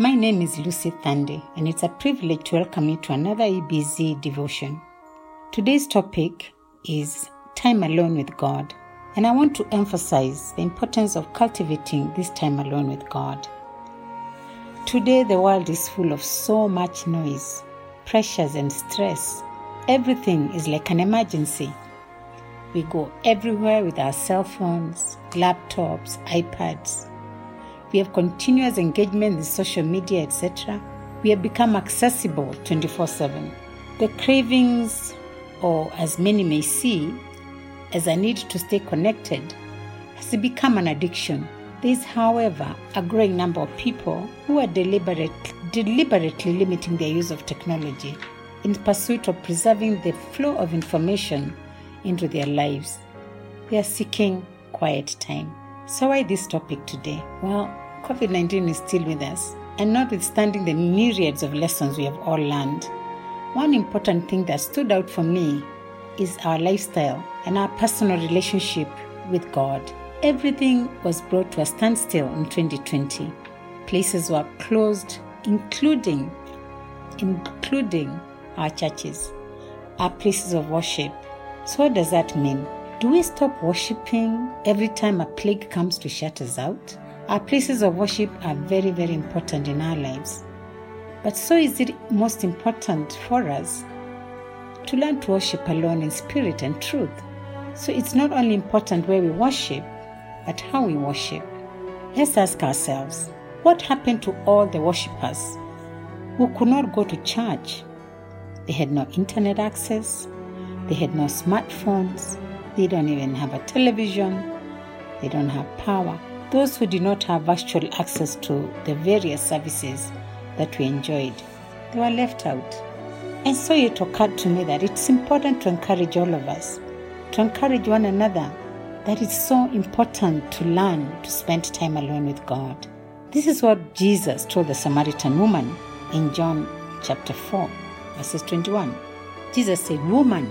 My name is Lucy Thande, and it's a privilege to welcome you to another EBZ devotion. Today's topic is time alone with God, and I want to emphasize the importance of cultivating this time alone with God. Today, the world is full of so much noise, pressures, and stress. Everything is like an emergency. We go everywhere with our cell phones, laptops, iPads. We have continuous engagement with social media, etc. We have become accessible 24 7. The cravings, or as many may see, as a need to stay connected, has become an addiction. There is, however, a growing number of people who are deliberate, deliberately limiting their use of technology in pursuit of preserving the flow of information into their lives. They are seeking quiet time. So, why this topic today? Well, COVID 19 is still with us, and notwithstanding the myriads of lessons we have all learned, one important thing that stood out for me is our lifestyle and our personal relationship with God. Everything was brought to a standstill in 2020. Places were closed, including including our churches, our places of worship. So what does that mean? Do we stop worshiping every time a plague comes to shut us out? Our places of worship are very, very important in our lives. But so is it most important for us to learn to worship alone in spirit and truth. So it's not only important where we worship, but how we worship. Let's ask ourselves what happened to all the worshippers who could not go to church? They had no internet access, they had no smartphones, they don't even have a television, they don't have power. Those who did not have virtual access to the various services that we enjoyed, they were left out. And so it occurred to me that it's important to encourage all of us, to encourage one another, that it's so important to learn to spend time alone with God. This is what Jesus told the Samaritan woman in John chapter 4, verses 21. Jesus said, Woman,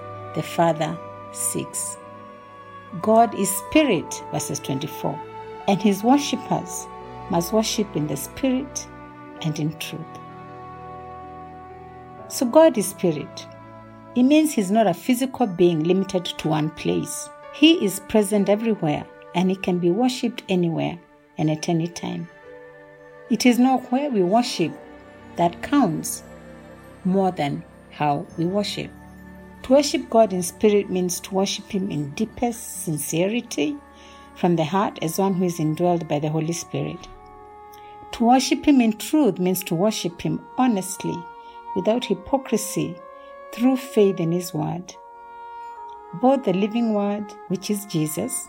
the Father seeks. God is spirit, verses 24, and his worshippers must worship in the spirit and in truth. So, God is spirit. It means he's not a physical being limited to one place. He is present everywhere and he can be worshipped anywhere and at any time. It is not where we worship that counts more than how we worship. To worship God in spirit means to worship Him in deepest sincerity from the heart as one who is indwelled by the Holy Spirit. To worship Him in truth means to worship Him honestly, without hypocrisy, through faith in His Word. Both the living Word, which is Jesus,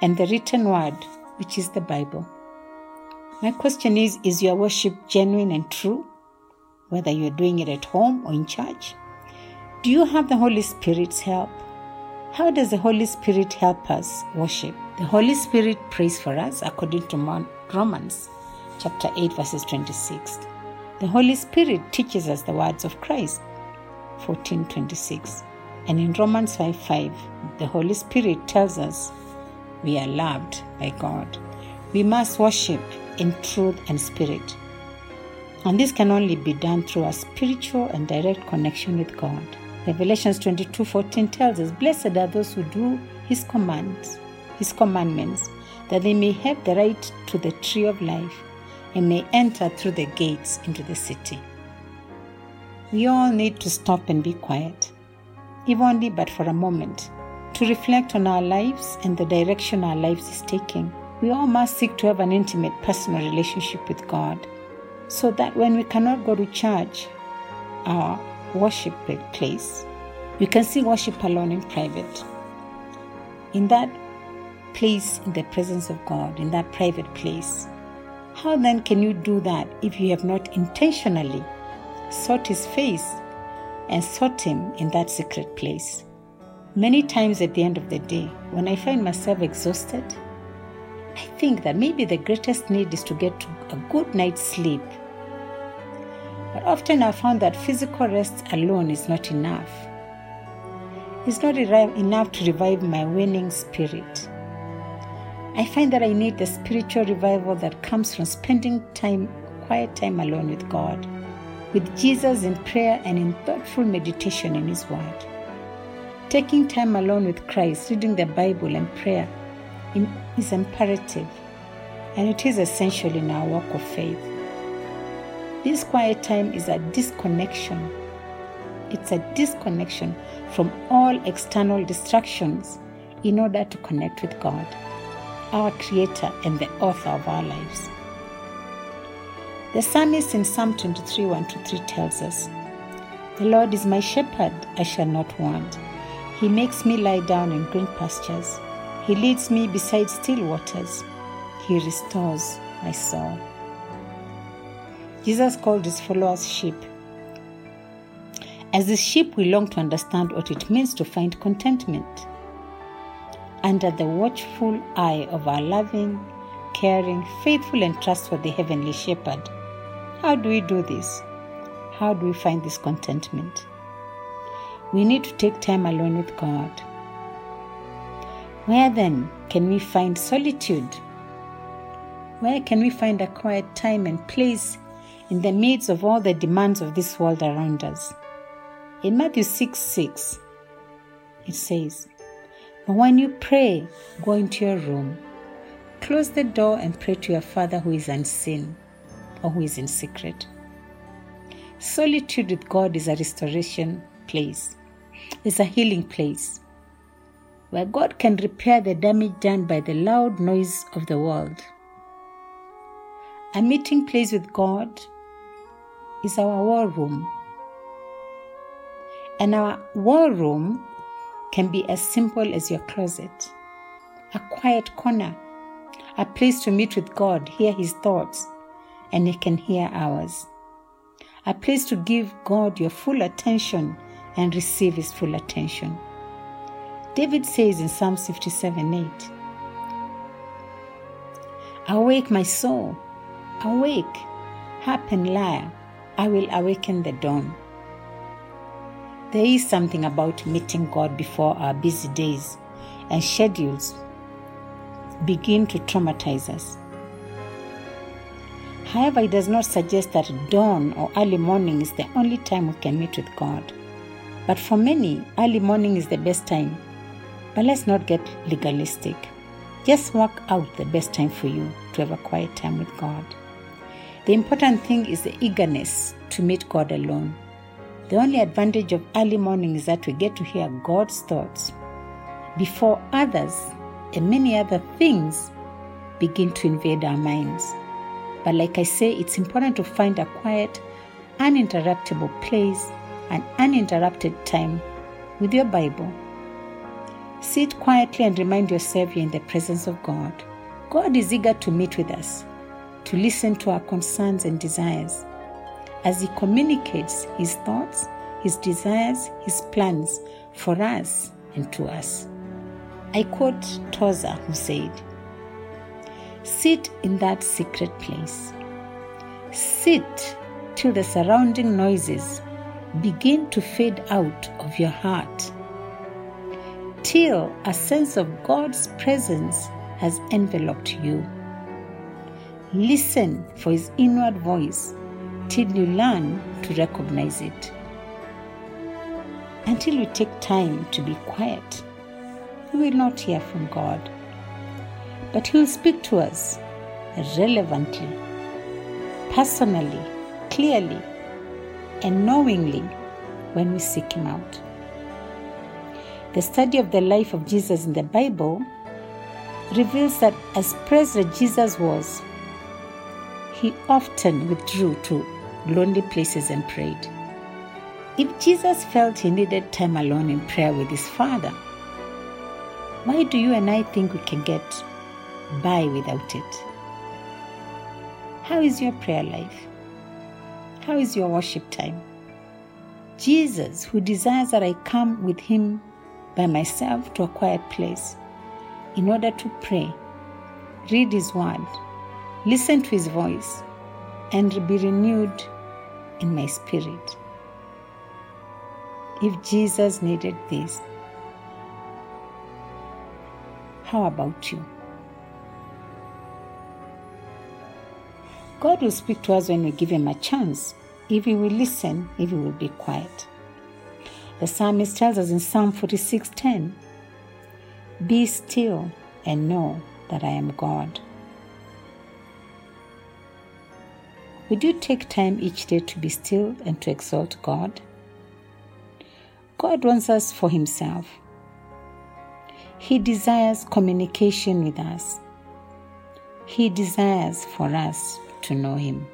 and the written Word, which is the Bible. My question is Is your worship genuine and true? Whether you're doing it at home or in church? Do you have the Holy Spirit's help? How does the Holy Spirit help us worship? The Holy Spirit prays for us according to Romans chapter 8 verses 26. The Holy Spirit teaches us the words of Christ 14:26. And in Romans 5 5, the Holy Spirit tells us we are loved by God. We must worship in truth and spirit. And this can only be done through a spiritual and direct connection with God. Revelations 22:14 tells us, "Blessed are those who do his commands, his commandments, that they may have the right to the tree of life and may enter through the gates into the city." We all need to stop and be quiet, if only but for a moment, to reflect on our lives and the direction our lives is taking. We all must seek to have an intimate personal relationship with God so that when we cannot go to church, our worship place, you can see worship alone in private. In that place, in the presence of God, in that private place, How then can you do that if you have not intentionally sought His face and sought Him in that secret place? Many times at the end of the day, when I find myself exhausted, I think that maybe the greatest need is to get a good night's sleep. Often I found that physical rest alone is not enough. It's not enough to revive my waning spirit. I find that I need the spiritual revival that comes from spending time, quiet time alone with God, with Jesus in prayer and in thoughtful meditation in His Word. Taking time alone with Christ, reading the Bible and prayer is imperative and it is essential in our walk of faith. This quiet time is a disconnection. It's a disconnection from all external distractions in order to connect with God our Creator and the author of our lives. The psalmist in Psalm 23 1 to 3 tells us, The Lord is my shepherd, I shall not want. He makes me lie down in green pastures. He leads me beside still waters. He restores my soul. Jesus called his followers sheep. As the sheep, we long to understand what it means to find contentment under the watchful eye of our loving, caring, faithful, and trustworthy Heavenly Shepherd. How do we do this? How do we find this contentment? We need to take time alone with God. Where then can we find solitude? Where can we find a quiet time and place in the midst of all the demands of this world around us? In Matthew 6 6, it says, but when you pray, go into your room, close the door, and pray to your Father who is unseen or who is in secret. Solitude with God is a restoration place, it's a healing place where God can repair the damage done by the loud noise of the world. A meeting place with God is our war room. And our war room can be as simple as your closet, a quiet corner, a place to meet with God, hear His thoughts, and He can hear ours. A place to give God your full attention and receive His full attention. David says in Psalm 57 8, Awake, my soul, awake, and lyre, I will awaken the dawn. There is something about meeting God before our busy days and schedules begin to traumatize us. However, it does not suggest that dawn or early morning is the only time we can meet with God. But for many, early morning is the best time. But let's not get legalistic. Just work out the best time for you to have a quiet time with God. The important thing is the eagerness to meet God alone the only advantage of early morning is that we get to hear God's thoughts before others and many other things begin to invade our minds. But like I say, it's important to find a quiet, uninterruptible place and uninterrupted time with your Bible. Sit quietly and remind yourself you're in the presence of God. God is eager to meet with us, to listen to our concerns and desires as He communicates His thoughts, His desires, His plans for us and to us. I quote Tozer, who said, Sit in that secret place. Sit till the surrounding noises begin to fade out of your heart, till a sense of God's presence has enveloped you. Listen for His inward voice till you learn to recognize it. Until we take time to be quiet, we will not hear from God. But He will speak to us relevantly, personally, clearly, and knowingly when we seek Him out. The study of the life of Jesus in the Bible reveals that as present Jesus was, he often withdrew to lonely places and prayed. If Jesus felt he needed time alone in prayer with his Father, why do you and I think we can get by without it? How is your prayer life? How is your worship time? Jesus, who desires that I come with him by myself to a quiet place in order to pray, read his word, listen to his voice, and be renewed in my spirit. If Jesus needed this, how about you? God will speak to us when we give Him a chance, if we will listen, if we will be quiet. The psalmist tells us in Psalm 46:10, Be still and know that I am God. Would you take time each day to be still and to exalt God? God wants us for Himself. He desires communication with us. He desires for us to know Him.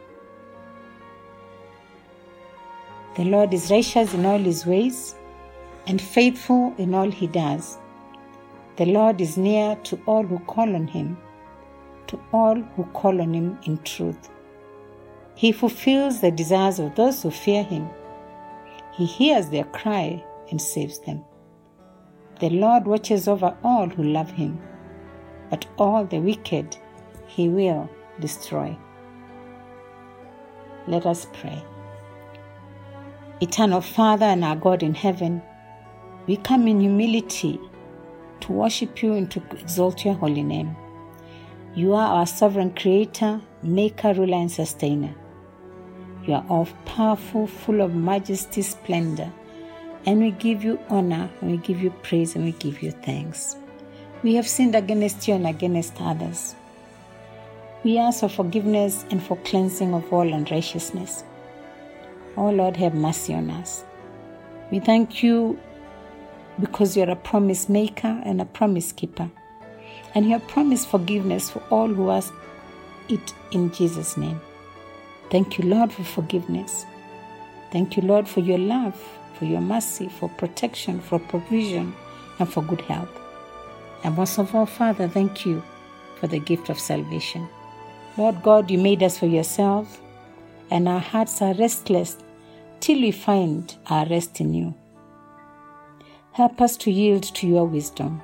The Lord is righteous in all His ways and faithful in all He does. The Lord is near to all who call on Him, to all who call on Him in truth. He fulfills the desires of those who fear Him. He hears their cry and saves them. The Lord watches over all who love Him, but all the wicked He will destroy. Let us pray. Eternal Father and our God in heaven, we come in humility to worship you and to exalt your holy name. You are our sovereign creator, maker, ruler, and sustainer. You are all powerful, full of majesty, splendor, and we give you honor, and we give you praise, and we give you thanks. We have sinned against you and against others. We ask for forgiveness and for cleansing of all unrighteousness. Oh Lord, have mercy on us. We thank you because you're a promise maker and a promise keeper. And you have promised forgiveness for all who ask it in Jesus' name. Thank you, Lord, for forgiveness. Thank you, Lord, for your love, for your mercy, for protection, for provision, and for good health. And most of all, Father, thank you for the gift of salvation. Lord God, you made us for yourself, and our hearts are restless till we find our rest in you. Help us to yield to your wisdom,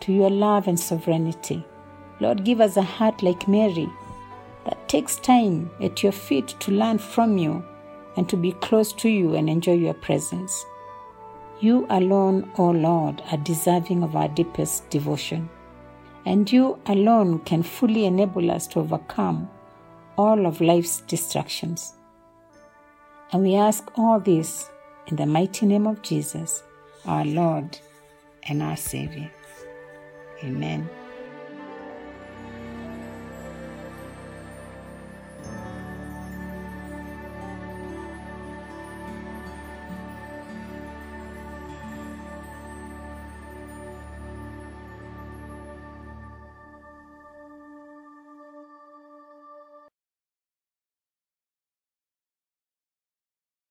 to your love and sovereignty. Lord, give us a heart like Mary takes time at your feet to learn from you and to be close to you and enjoy your presence. You alone, O oh Lord, are deserving of our deepest devotion and you alone can fully enable us to overcome all of life's distractions. And we ask all this in the mighty name of Jesus, our Lord and our Savior. Amen.